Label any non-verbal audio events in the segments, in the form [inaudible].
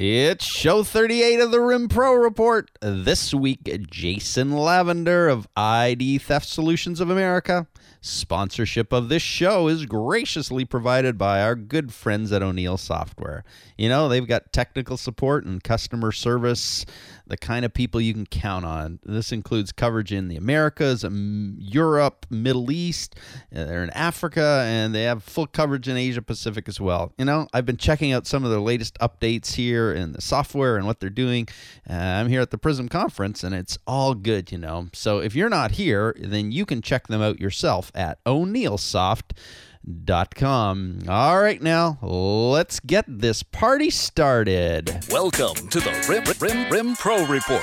It's show 38 of the Rim Pro Report. This week, Jason Lavender of ID Theft Solutions of America. Sponsorship of this show is graciously provided by our good friends at O'Neill Software. You know, they've got technical support and customer service, the kind of people you can count on. This includes coverage in the Americas, um, Europe, Middle East, uh, they're in Africa, and they have full coverage in Asia Pacific as well. You know, I've been checking out some of their latest updates here in the software and what they're doing. Uh, I'm here at the Prism Conference, and it's all good, you know. So if you're not here, then you can check them out yourself at o'neillsoft.com. All right, now let's get this party started. Welcome to the Rim, Rim, Rim Pro Report,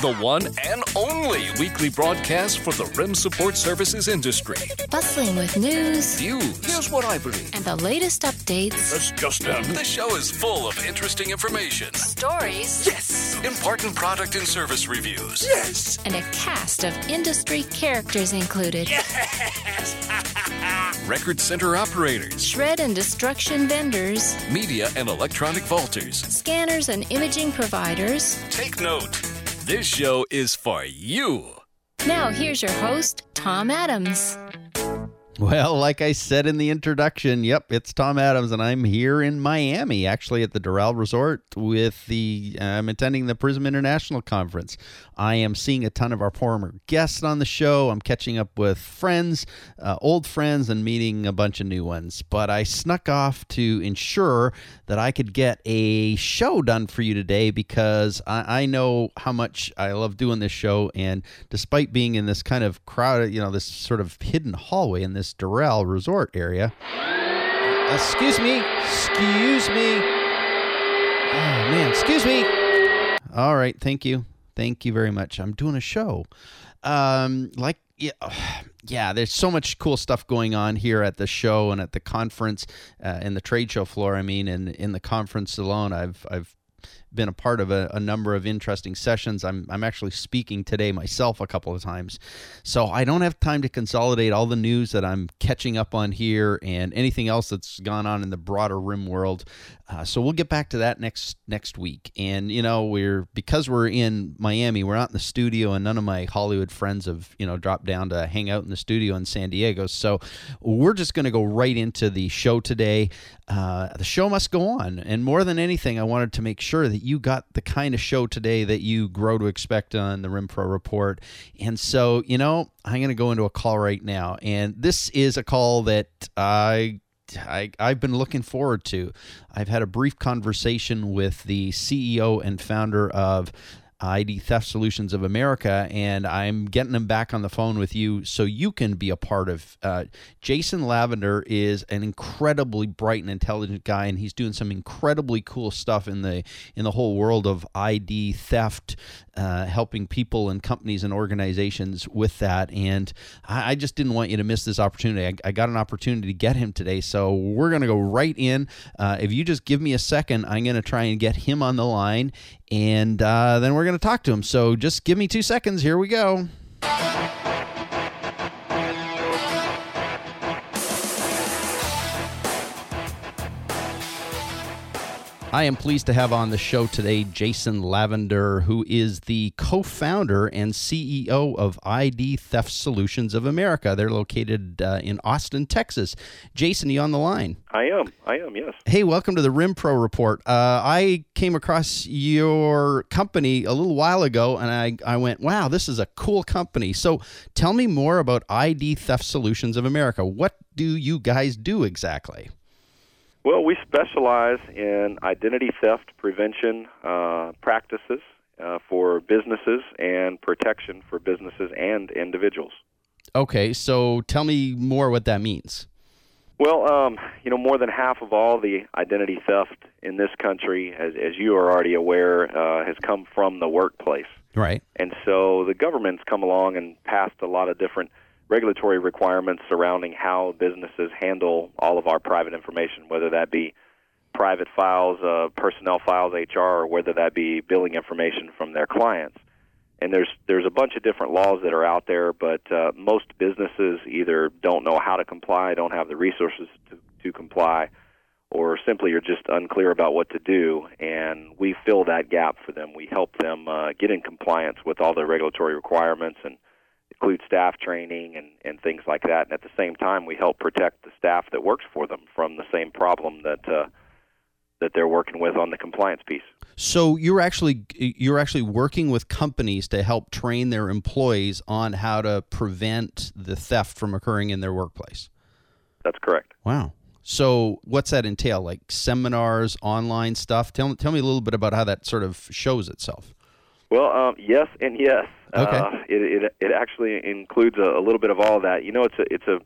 the one and only weekly broadcast for the Rim support services industry. Bustling with news Views. Here's what I believe. and the latest updates, That's just them. The show is full of interesting information. stories, Yes. Important product and service reviews. Yes. and a cast of industry characters included. [laughs] Record center operators, Shred and destruction vendors, media and electronic vaulters. scanners and imaging providers. Take note. This show is for you. Now, here's your host, Tom Adams. Well, like I said in the introduction, yep, it's Tom Adams, and I'm here in Miami, actually at the Doral Resort with the. I'm attending the Prism International Conference. I am seeing a ton of our former guests on the show. I'm catching up with friends, uh, old friends, and meeting a bunch of new ones. But I snuck off to ensure that I could get a show done for you today because I, I know how much I love doing this show. And despite being in this kind of crowded, you know, this sort of hidden hallway in this Doral resort area. Excuse me. Excuse me. Oh, man. Excuse me. All right. Thank you. Thank you very much. I'm doing a show. Um, like, yeah, [sighs] yeah, there's so much cool stuff going on here at the show and at the conference, uh, in the trade show floor. I mean, and in the conference alone, I've, I've, been a part of a, a, number of interesting sessions. I'm, I'm actually speaking today myself a couple of times. So I don't have time to consolidate all the news that I'm catching up on here and anything else that's gone on in the broader rim world. Uh, so we'll get back to that next next week. And you know, we're because we're in Miami, we're not in the studio, and none of my Hollywood friends have you know dropped down to hang out in the studio in San Diego. So we're just going to go right into the show today. Uh, the show must go on, and more than anything, I wanted to make sure that you got the kind of show today that you grow to expect on the Rim Pro Report. And so, you know, I'm going to go into a call right now, and this is a call that I I, I've been looking forward to. I've had a brief conversation with the CEO and founder of ID Theft Solutions of America, and I'm getting him back on the phone with you so you can be a part of. Uh, Jason Lavender is an incredibly bright and intelligent guy, and he's doing some incredibly cool stuff in the in the whole world of ID theft, uh, helping people and companies and organizations with that. And I, I, just didn't want you to miss this opportunity. I, I, got an opportunity to get him today, so we're gonna go right in. Uh, if you just give me a second, I'm gonna try and get him on the line, and uh, then we're gonna talk to him. So just give me two seconds. Here we go. I am pleased to have on the show today Jason Lavender, who is the co founder and CEO of ID Theft Solutions of America. They're located uh, in Austin, Texas. Jason, you on the line? I am. I am, yes. Hey, welcome to the Rim Pro Report. Uh, I came across your company a little while ago and I, I went, wow, this is a cool company. So tell me more about ID Theft Solutions of America. What do you guys do exactly? Well, we specialize in identity theft prevention uh, practices uh, for businesses and protection for businesses and individuals. Okay, so tell me more what that means. Well, um, you know, more than half of all the identity theft in this country, as, as you are already aware, uh, has come from the workplace. Right. And so the government's come along and passed a lot of different regulatory requirements surrounding how businesses handle all of our private information, whether that be private files, uh, personnel files, HR, or whether that be billing information from their clients. And there's there's a bunch of different laws that are out there, but uh, most businesses either don't know how to comply, don't have the resources to, to comply, or simply are just unclear about what to do, and we fill that gap for them. We help them uh, get in compliance with all the regulatory requirements and include staff training and, and things like that. And at the same time, we help protect the staff that works for them from the same problem that uh, that they're working with on the compliance piece. So you're actually you're actually working with companies to help train their employees on how to prevent the theft from occurring in their workplace. That's correct. Wow. So what's that entail? Like seminars, online stuff? Tell tell me a little bit about how that sort of shows itself. Well, um, yes and yes. Okay. Uh, it, it it actually includes a, a little bit of all that. You know, it's a it's a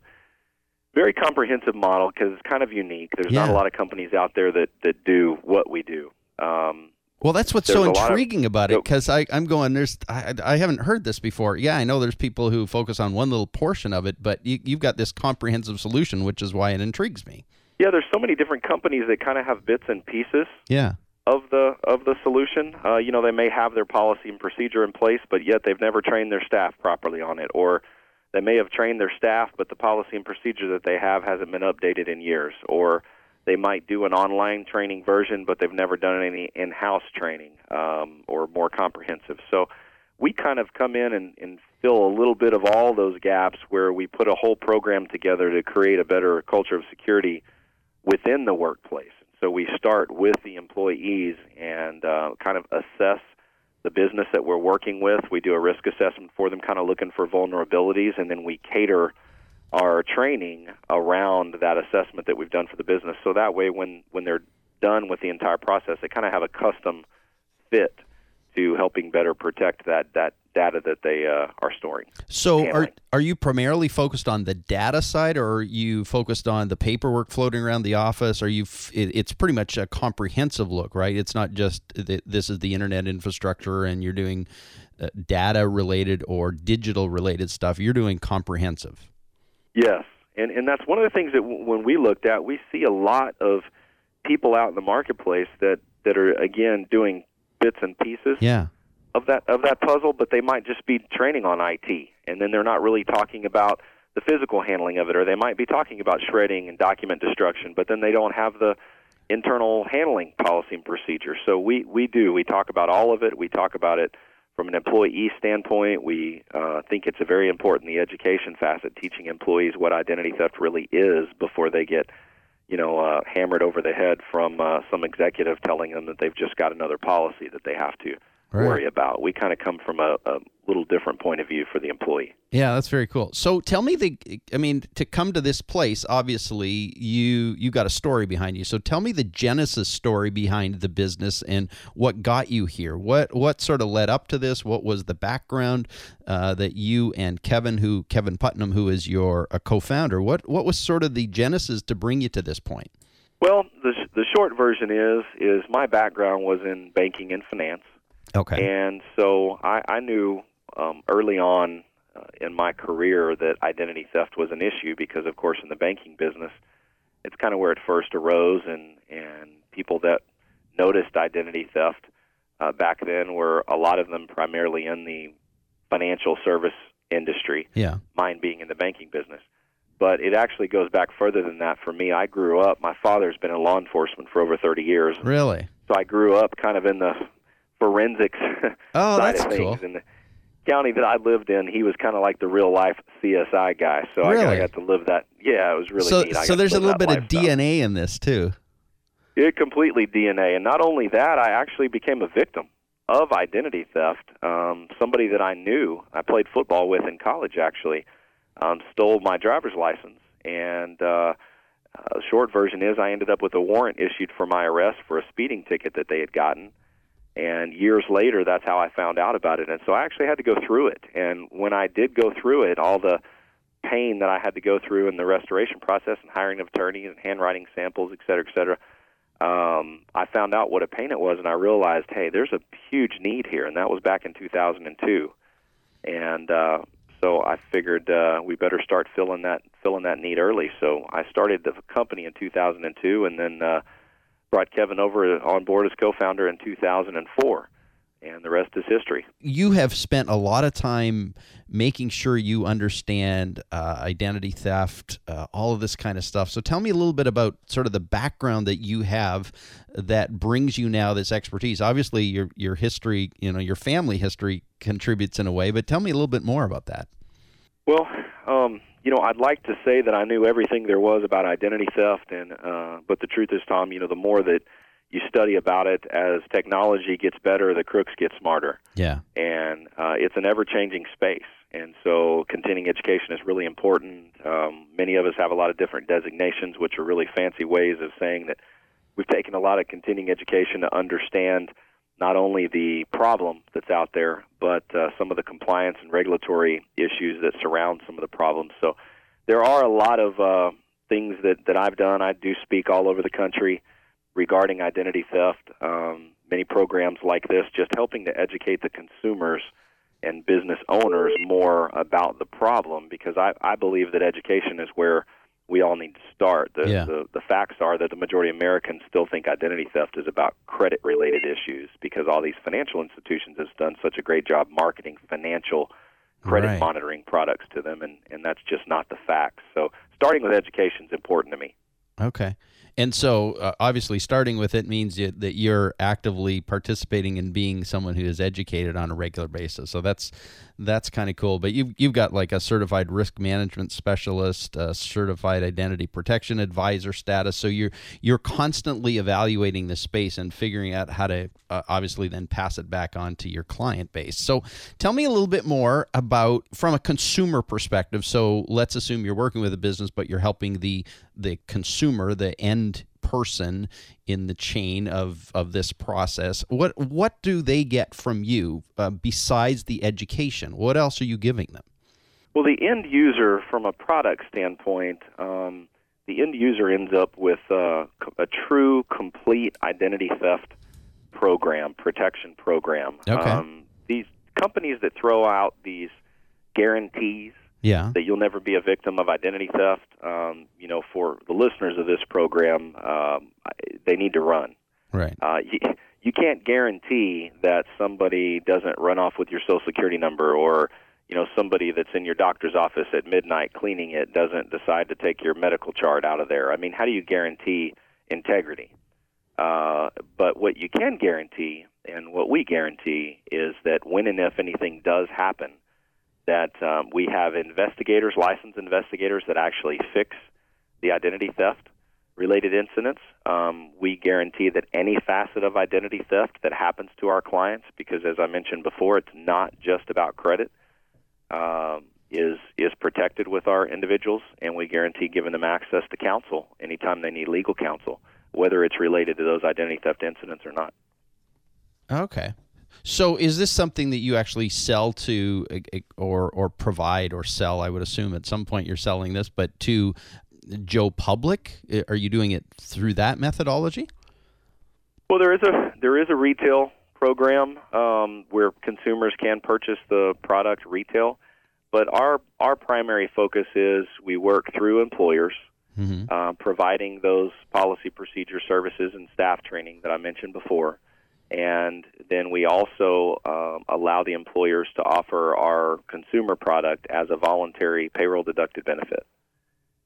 very comprehensive model because it's kind of unique. There's not a lot of companies out there that that do what we do. Um, Well, that's what's so lot of- intriguing about it because I'm going. There's I, I haven't heard this before. Yeah, I know there's people who focus on one little portion of it, but you, you've got this comprehensive solution, which is why it intrigues me. yeah, there's so many different companies that kind of have bits and pieces Yeah. Of the of the solution. Uh, you know, they may have their policy and procedure in place, but yet they've never trained their staff properly on it, or they may have trained their staff, but the policy and procedure that they have hasn't been updated in years, or they might do an online training version, but they've never done any in-house training um, or more comprehensive. So we kind of come in and, and fill a little bit of all those gaps where we put a whole program together to create a better culture of security within the workplace. So we start with the employees and uh, kind of assess the business that we're working with. We do a risk assessment for them, kind of looking for vulnerabilities, and then we cater our training around that assessment that we've done for the business. So that way, when when they're done with the entire process, they kind of have a custom fit to helping better protect that that data that they uh, are storing. So are handling. are you primarily focused on the data side, or are you focused on the paperwork floating around the office? Are you? f- It, it's pretty much a comprehensive look, right? It's not just this is the internet infrastructure, and you're doing uh, data related or digital related stuff. You're doing comprehensive. Yes, and and that's one of the things that w- when we looked at, we see a lot of people out in the marketplace that that are again doing bits and pieces Yeah. of that of that puzzle, but they might just be training on IT, and then they're not really talking about the physical handling of it, or they might be talking about shredding and document destruction, but then they don't have the internal handling policy and procedure. So we we do we talk about all of it. We talk about it from an employee standpoint. We uh, think it's a very important the education facet, teaching employees what identity theft really is before they get you know, uh, hammered over the head from uh, some executive telling them that they've just got another policy that they have to Right. worry about. We kind of come from a, a little different point of view for the employee. Yeah, that's very cool. So tell me the I mean to come to this place obviously you you got a story behind you. So tell me the genesis story behind the business and what got you here. What what sort of led up to this? What was the background uh, that you and Kevin who Kevin Putnam who is your a co-founder. What what was sort of the genesis to bring you to this point? Well, the the short version is is my background was in banking and finance, Okay. and so I, I knew um, early on uh, in my career that identity theft was an issue because, of course, in the banking business, it's kind of where it first arose, and and people that noticed identity theft uh, back then were a lot of them primarily in the financial service industry yeah. mine being in the banking business. But it actually goes back further than that for me. I grew up, my father's been in law enforcement for over 30 years. Really? So I grew up kind of in the forensics [laughs] Oh, side that's of things. cool. In the county that I lived in, he was kind of like the real life CSI guy. So I, Really? I got to live that. Yeah, it was really so neat. I so there's a little bit of lifestyle. DNA in this too. It completely DNA, and not only that, I actually became a victim of identity theft. Um, somebody that I knew, I played football with in college, actually, um, stole my driver's license, and uh, uh, short version is I ended up with a warrant issued for my arrest for a speeding ticket that they had gotten. And years later, that's how I found out about it. And so I actually had to go through it. And when I did go through it, all the pain that I had to go through in the restoration process and hiring of attorneys and handwriting samples, et cetera, et cetera, um, I found out what a pain it was, and I realized, hey, there's a huge need here, and that was back in 2002. And uh, so I figured uh, we better start filling that filling that need early. So I started the company in 2002, and then uh, brought Kevin over on board as co-founder in 2004. and the rest is history. You have spent a lot of time making sure you understand uh, identity theft, uh, all of this kind of stuff. So tell me a little bit about sort of the background that you have that brings you now this expertise. Obviously, your your history, you know, your family history contributes in a way, but tell me a little bit more about that. Well, um, you know, I'd like to say that I knew everything there was about identity theft, and uh, but the truth is, Tom, you know, the more that you study about it as technology gets better, the crooks get smarter. Yeah. And uh, it's an ever changing space. And so continuing education is really important. Um, many of us have a lot of different designations, which are really fancy ways of saying that we've taken a lot of continuing education to understand not only the problem that's out there, but uh, some of the compliance and regulatory issues that surround some of the problems. So there are a lot of uh, things that, that I've done. I do speak all over the country regarding identity theft. Um, many programs like this, just helping to educate the consumers and business owners more about the problem, because I, I believe that education is where we all need to start. The, Yeah. the the facts are that the majority of Americans still think identity theft is about credit related issues because all these financial institutions have done such a great job marketing financial credit Right. monitoring products to them and, and that's just not the facts. So starting with education is important to me. Okay. And so, uh, obviously, starting with it means y- that you're actively participating in being someone who is educated on a regular basis. So that's that's kind of cool. But you've you've got like a certified risk management specialist, certified identity protection advisor status. So you're you're constantly evaluating the space and figuring out how to uh, obviously then pass it back on to your client base. So tell me a little bit more about from a consumer perspective. So let's assume you're working with a business, but you're helping the the consumer, the end person in the chain of of this process. What what do they get from you uh, besides the education? What else are you giving them? Well, the end user, from a product standpoint, um, the end user ends up with uh, a true, complete identity theft program, protection program. Okay. Um, these companies that throw out these guarantees Yeah. that you'll never be a victim of identity theft, um, you know, for the listeners of this program, um, they need to run. Right. Uh, you, you can't guarantee that somebody doesn't run off with your social security number or you know somebody that's in your doctor's office at midnight cleaning it doesn't decide to take your medical chart out of there. I mean, how do you guarantee integrity? Uh, but what you can guarantee and what we guarantee is that when and if anything does happen, that um, we have investigators, licensed investigators that actually fix the identity theft related incidents. Um, we guarantee that any facet of identity theft that happens to our clients, because as I mentioned before, it's not just about credit, um, is is protected with our individuals, and we guarantee giving them access to counsel anytime they need legal counsel, whether it's related to those identity theft incidents or not. Okay. So is this something that you actually sell to or or provide or sell? I would assume at some point you're selling this, but to Joe Public, are you doing it through that methodology? Well, there is a there is a retail program um, where consumers can purchase the product retail, but our our primary focus is we work through employers, Mm-hmm. uh, providing those policy procedure services and staff training that I mentioned before, and then we also um, allow the employers to offer our consumer product as a voluntary payroll deducted benefit,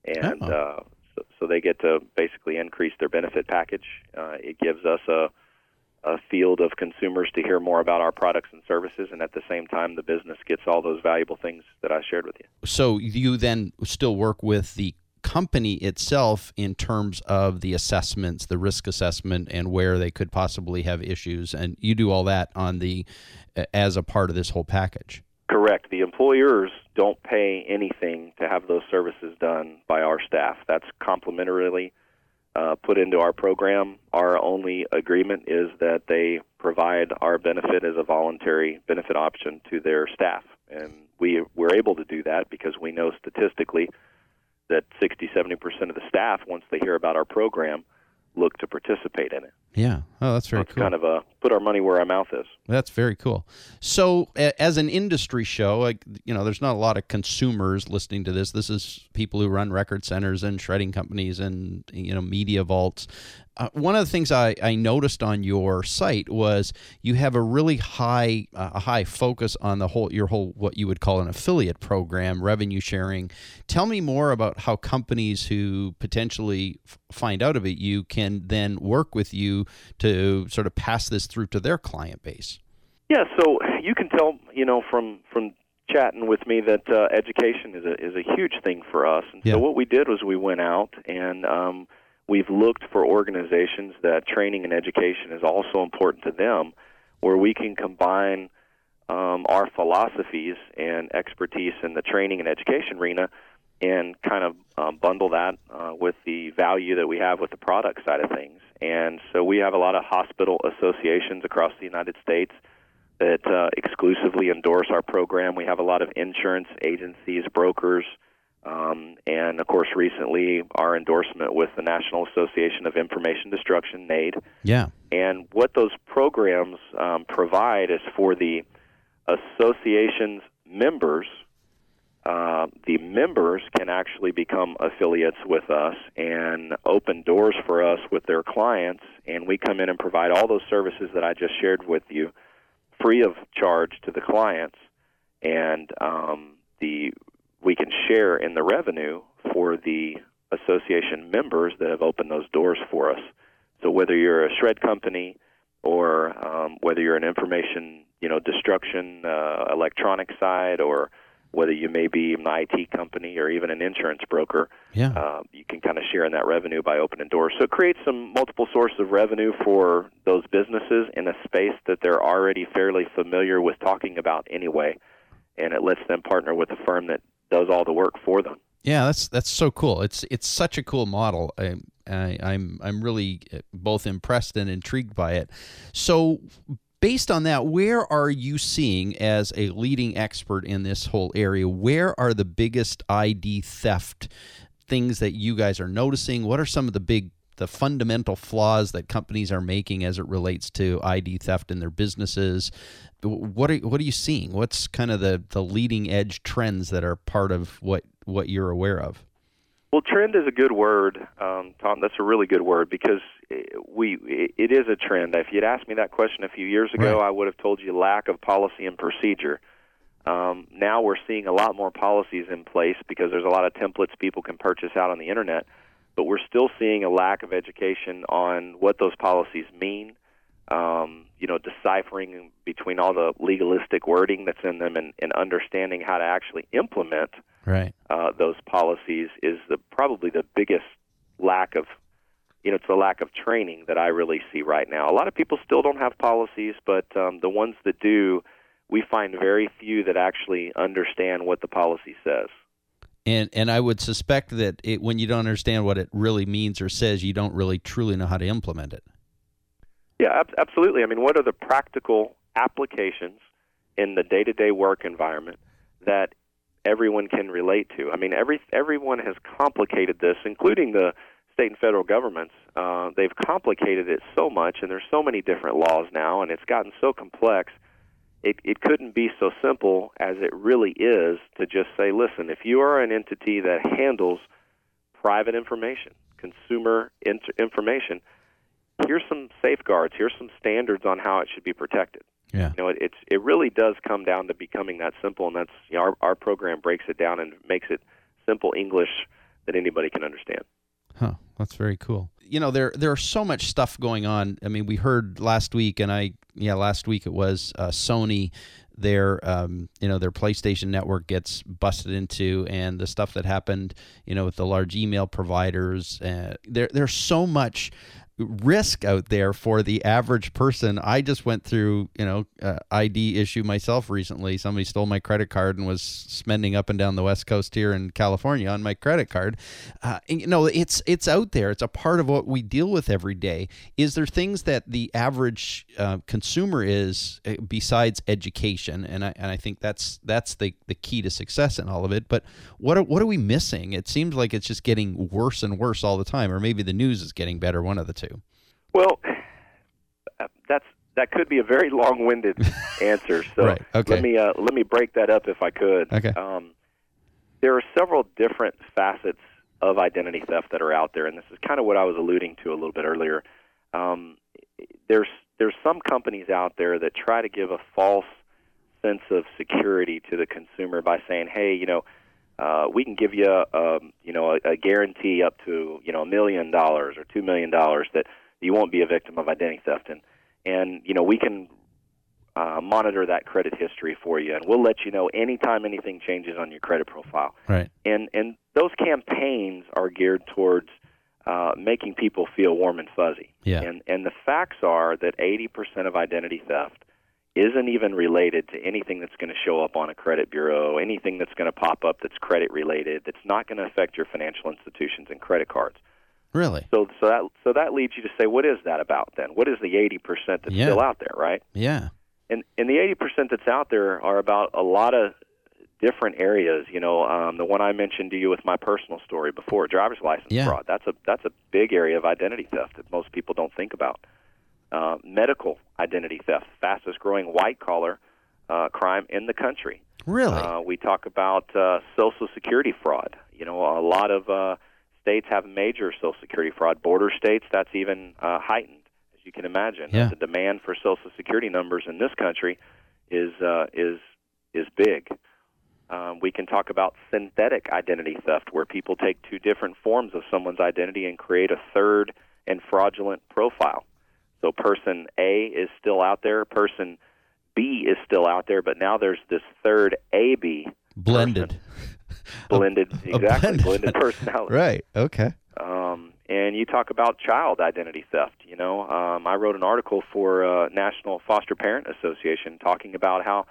and Oh. uh, so, so they get to basically increase their benefit package. Uh, it gives us a a field of consumers to hear more about our products and services, and at the same time, the business gets all those valuable things that I shared with you. So you then still work with the company itself in terms of the assessments, the risk assessment, and where they could possibly have issues, and you do all that on the as a part of this whole package. Correct. The employers don't pay anything to have those services done by our staff. That's complimentarily uh, put into our program. Our only agreement is that they provide our benefit as a voluntary benefit option to their staff. And we, we're able to do that because we know statistically that 60 70% of the staff, once they hear about our program, look to participate in it. Yeah. Oh, that's very It's cool. kind of a put our money where our mouth is. That's very cool. So, a- as an industry show, like you know, there's not a lot of consumers listening to this. This is people who run record centers and shredding companies and you know media vaults. Uh, one of the things I, I noticed on your site was you have a really high uh, a high focus on the whole your whole what you would call an affiliate program, revenue sharing. Tell me more about how companies who potentially f- find out about you can then work with you to sort of pass this through to their client base. Yeah, so you can tell, you know, from from chatting with me that uh, education is a is a huge thing for us. And Yeah. so what we did was we went out and um, we've looked for organizations that training and education is also important to them, where we can combine um, our philosophies and expertise in the training and education arena and kind of um, bundle that uh, with the value that we have with the product side of things. And so we have a lot of hospital associations across the United States that uh, exclusively endorse our program. We have a lot of insurance agencies, brokers, um, and of course, recently our endorsement with the National Association of Information Destruction, NAID. Yeah. And what those programs um, provide is for the association's members. Uh, the members can actually become affiliates with us and open doors for us with their clients, and we come in and provide all those services that I just shared with you, free of charge to the clients, and um, the we can share in the revenue for the association members that have opened those doors for us. So whether you're a shred company or um, whether you're an information, you know, destruction uh, electronic side, or whether you may be an IT company or even an insurance broker, Yeah. uh, you can kind of share in that revenue by opening doors. So it creates some multiple sources of revenue for those businesses in a space that they're already fairly familiar with talking about anyway, and it lets them partner with a firm that does all the work for them. Yeah, that's that's so cool. It's it's such a cool model. I, I I'm I'm really uh, both impressed and intrigued by it. So based on that, where are you seeing as a leading expert in this whole area? Where are the biggest ID theft things that you guys are noticing? What are some of the big the fundamental flaws that companies are making as it relates to ID theft in their businesses? What are what are you seeing? What's kind of the the leading edge trends that are part of what what you're aware of? Well, trend is a good word, um, Tom. That's a really good word because we it is a trend. If you'd asked me that question a few years ago, Right. I would have told you lack of policy and procedure. Um, now we're seeing a lot more policies in place because there's a lot of templates people can purchase out on the internet, but we're still seeing a lack of education on what those policies mean. Um, you know, deciphering between all the legalistic wording that's in them and, and understanding how to actually implement Right. uh, those policies is the, probably the biggest lack of you know it's a lack of training that I really see right now. A lot of people still don't have policies, but um, the ones that do, we find very few that actually understand what the policy says. And and I would suspect that it, when you don't understand what it really means or says, you don't really truly know how to implement it. Yeah, ab- absolutely. I mean, what are the practical applications in the day-to-day work environment that everyone can relate to? I mean, every everyone has complicated this, including the state and federal governments. Uh, they've complicated it so much, and there's so many different laws now, and it's gotten so complex. It, it couldn't be so simple as it really is to just say, listen, if you are an entity that handles private information, consumer int- information, here's some safeguards, here's some standards on how it should be protected. Yeah. You know, it, it's it really does come down to becoming that simple, and that's you know, our our program breaks it down and makes it simple English that anybody can understand. Huh. That's very cool. You know, there there are so much stuff going on. I mean, we heard last week, and I yeah, last week it was uh, Sony. Their um, you know their PlayStation network gets busted into, and the stuff that happened, you know, with the large email providers. Uh, there there's so much risk out there for the average person. I just went through, you know, uh, ID issue myself recently. Somebody stole my credit card and was spending up and down the west coast here in California on my credit card. Uh, and, you know, it's it's out there. It's a part of what we deal with every day. Is there things that the average uh, consumer is uh, besides education? And I and I think that's that's the the key to success in all of it. But what are, what are we missing? It seems like it's just getting worse and worse all the time, or maybe the news is getting better. One of the two. Well, that's that could be a very long-winded [laughs] answer. So Right, okay. let me uh, let me break that up if I could. Okay. Um, there are several different facets of identity theft that are out there, and this is kind of what I was alluding to a little bit earlier. Um, there's there's some companies out there that try to give a false sense of security to the consumer by saying, "Hey, you know, uh, we can give you, um, you know, a, a guarantee up to you know a million dollars or two million dollars that you won't be a victim of identity theft, and and you know we can uh, monitor that credit history for you, and we'll let you know anytime anything changes on your credit profile." Right. and and those campaigns are geared towards uh, making people feel warm and fuzzy. Yeah. And and the facts are that 80% of identity theft isn't even related to anything that's going to show up on a credit bureau, anything that's going to pop up that's credit related, that's not going to affect your financial institutions and credit cards. Really? So so that so that leads you to say, what is that about then? What is the 80% that's Yeah. still out there, right? Yeah. and and the eighty percent that's out there are about a lot of different areas. You know, um, the one I mentioned to you with my personal story before, driver's license Yeah. fraud. That's a that's a big area of identity theft that most people don't think about. Uh, medical identity theft, fastest growing white collar uh, crime in the country. Really? Uh, we talk about uh, Social Security fraud. You know, a lot of uh, states have major Social Security fraud. Border states, that's even uh, heightened, as you can imagine. Yeah. The demand for Social Security numbers in this country is uh, is is big. Um, we can talk about synthetic identity theft, where people take two different forms of someone's identity and create a third and fraudulent profile. So person A is still out there, person B is still out there, but now there's this third AB Blended. Blended, a exactly blended- blended personality. Right. Okay. Um, and you talk about child identity theft. You know, um, I wrote an article for uh, National Foster Parent Association talking about how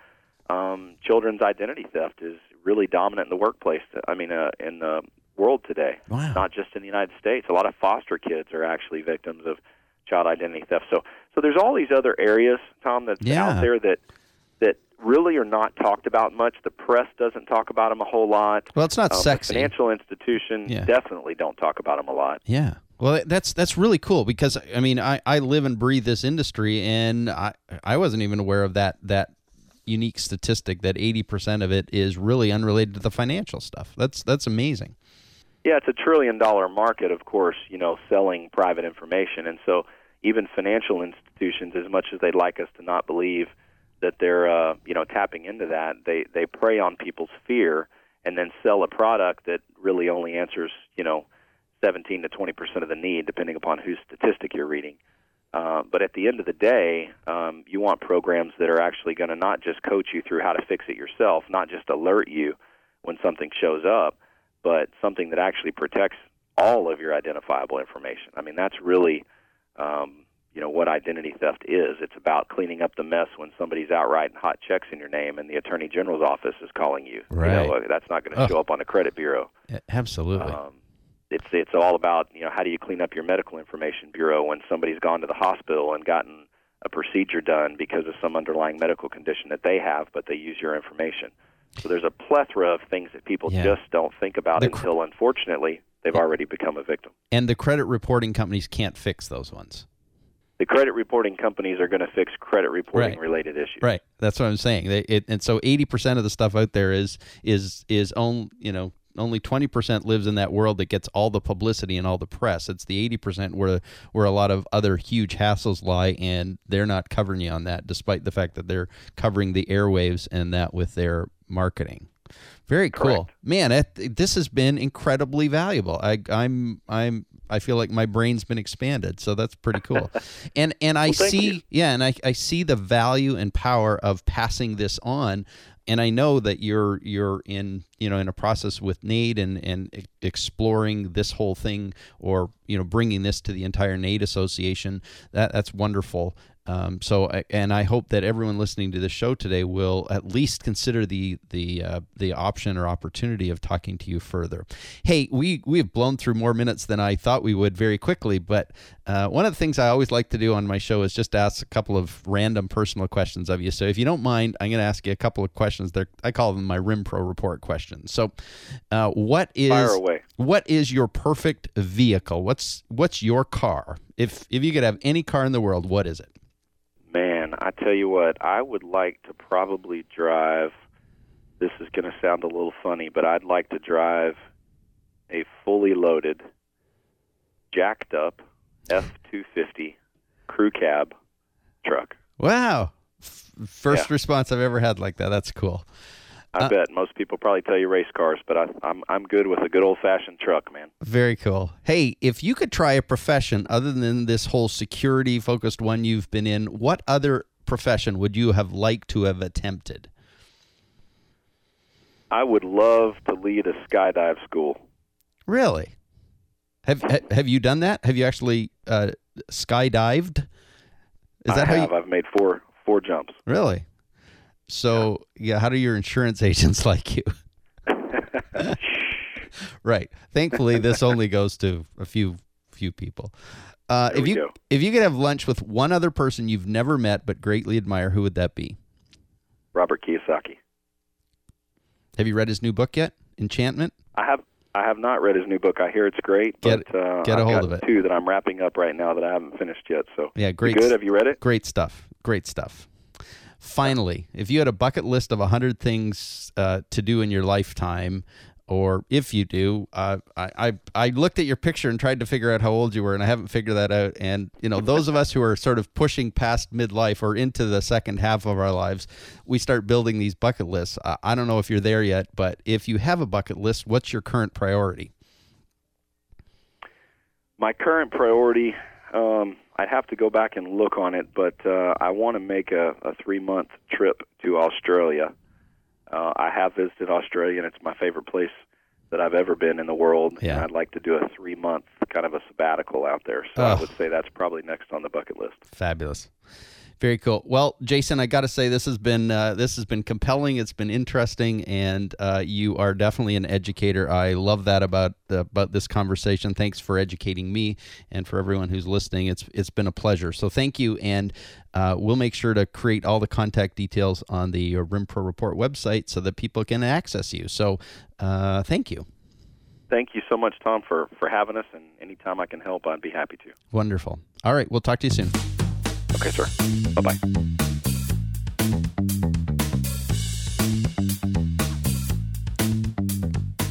um, children's identity theft is really dominant in the workplace. I mean, uh, in the world today, Wow. not just in the United States. A lot of foster kids are actually victims of child identity theft. So, so there's all these other areas, Tom, that's Yeah. out there that really are not talked about much. The press doesn't talk about them a whole lot. Well, it's not Um, sexy. Financial institutions Yeah. definitely don't talk about them a lot. Yeah. Well, that's that's really cool because I mean I, I live and breathe this industry and I I wasn't even aware of that that unique statistic that 80% of it is really unrelated to the financial stuff. That's that's amazing. Yeah, it's a trillion dollar market, of course, you know, selling private information. And so even financial institutions, as much as they'd like us to not believe that they're, uh, you know, tapping into that, they, they prey on people's fear and then sell a product that really only answers, you know, 17 to 20 percent of the need, depending upon whose statistic you're reading. Uh, but at the end of the day, um, you want programs that are actually going to not just coach you through how to fix it yourself, not just alert you when something shows up, but something that actually protects all of your identifiable information. I mean, that's really, um, you know, what identity theft is. It's about cleaning up the mess when somebody's out writing hot checks in your name and the attorney general's office is calling you. Right. You know, that's not going to show up on the credit bureau. Absolutely. Um, it's it's all about you know how do you clean up your medical information bureau when somebody's gone to the hospital and gotten a procedure done because of some underlying medical condition that they have, but they use your information. So there's a plethora of things that people Yeah. just don't think about cr- until, unfortunately, they've already become a victim. and the credit reporting companies can't fix those ones. The credit reporting companies are going to fix credit reporting Right. related issues. Right. That's what I'm saying. They, it, and so 80% of the stuff out there is is is on, you know, only 20% lives in that world that gets all the publicity and all the press. It's the 80% where where a lot of other huge hassles lie and they're not covering you on that despite the fact that they're covering the airwaves and that with their marketing. Very cool. Correct. Man, it, this has been incredibly valuable. I I'm I'm I feel like my brain's been expanded, so that's pretty cool. [laughs] and and I Well, see you. yeah, and I, I see the value and power of passing this on. And I know that you're you're in you know in a process with NAID and and exploring this whole thing or you know bringing this to the entire NAID Association. That that's wonderful. Um, so and I hope that everyone listening to this show today will at least consider the the uh, the option or opportunity of talking to you further. Hey, we we have blown through more minutes than I thought we would very quickly, but uh, one of the things I always like to do on my show is just ask a couple of random personal questions of you. So if you don't mind, I'm going to ask you a couple of questions. They're, I call them my Rim Pro report questions. So, uh, what is what is your perfect vehicle? What's what's your car? If if you could have any car in the world, what is it? Man, man, I tell you what, I would like to probably drive. This is going to sound a little funny, but I'd like to drive a fully loaded, jacked up F two fifty crew cab truck. Wow. F- first Yeah. response I've ever had like that. That's cool. I Uh, bet most people probably tell you race cars, but I, I'm I'm good with a good old fashioned truck, man. Very cool. Hey, if you could try a profession other than this whole security focused one you've been in, what other profession would you have liked to have attempted? I would love to lead a skydive school. Really? Have ha- have you done that? Have you actually uh, skydived? Is that I how have. you I've made four four jumps. really? So yeah, how do your insurance [laughs] agents like you? [laughs] right. Thankfully, this only goes to a few few people. Uh, if you go. if you could have lunch with one other person you've never met but greatly admire, who would that be? Robert Kiyosaki. Have you read his new book yet? Enchantment. I have I have not read his new book. I hear it's great, Get- but uh, get a I've hold got of it. Two that I'm wrapping up right now that I haven't finished yet. So Yeah, great. good. Have you read it? Great stuff. Great stuff. Finally, if you had a bucket list of 100 things uh, to do in your lifetime, or if you do, uh, I, I, I looked at your picture and tried to figure out how old you were, and I haven't figured that out. And, you know, those of us who are sort of pushing past midlife or into the second half of our lives, we start building these bucket lists. Uh, I don't know if you're there yet, but if you have a bucket list, what's your current priority? My current priority, um, I'd have to go back and look on it, but uh, I want to make a, a three month trip to Australia. Uh, I have visited Australia, and it's my favorite place that I've ever been in the world. Yeah. And I'd like to do a three month kind of a sabbatical out there. So. I would say that's probably next on the bucket list. Fabulous. Very cool. Well, Jason, I got to say this has been uh, this has been compelling. It's been interesting, and uh, you are definitely an educator. I love that about about this conversation. Thanks for educating me, and for everyone who's listening. It's it's been a pleasure. So thank you, and uh, we'll make sure to create all the contact details on the uh, Rim Pro Report website so that people can access you. So uh, thank you. Thank you so much, Tom, for, for having us. And anytime I can help, I'd be happy to. Wonderful. All right, we'll talk to you soon. Okay, sir. Bye bye.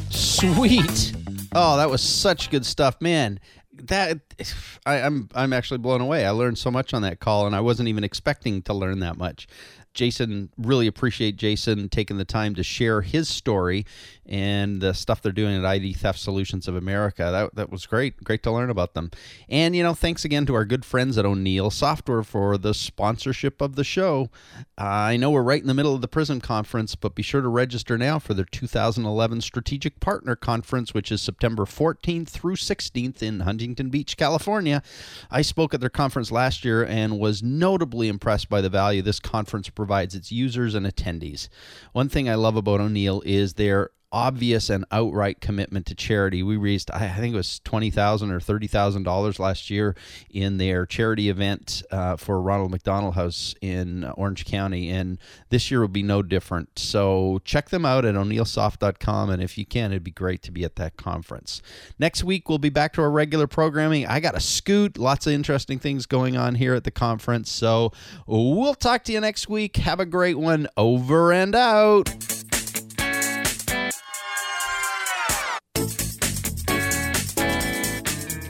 Sweet. Oh, that was such good stuff, man. That [sighs] I, I'm I'm actually blown away. I learned so much on that call, and I wasn't even expecting to learn that much. Jason, really appreciate Jason taking the time to share his story and the stuff they're doing at ID Theft Solutions of America. That that was great. Great to learn about them. And you know, thanks again to our good friends at O'Neill Software for the sponsorship of the show. Uh, I know we're right in the middle of the Prism conference, but be sure to register now for their 2011 Strategic Partner Conference, which is September 14th through 16th in Huntington Beach, California. I spoke at their conference last year and was notably impressed by the value this conference provides its users and attendees. One thing I love about O'Neill is their obvious and outright commitment to charity. We raised, I think it was twenty thousand or thirty thousand dollars last year in their charity event uh, for Ronald McDonald House in Orange County, and this year will be no different. So check them out at o'neillsoft.com, and if you can, it'd be great to be at that conference. Next week we'll be back to our regular programming. I got a scoot, lots of interesting things going on here at the conference. So we'll talk to you next week. Have a great one. Over and out.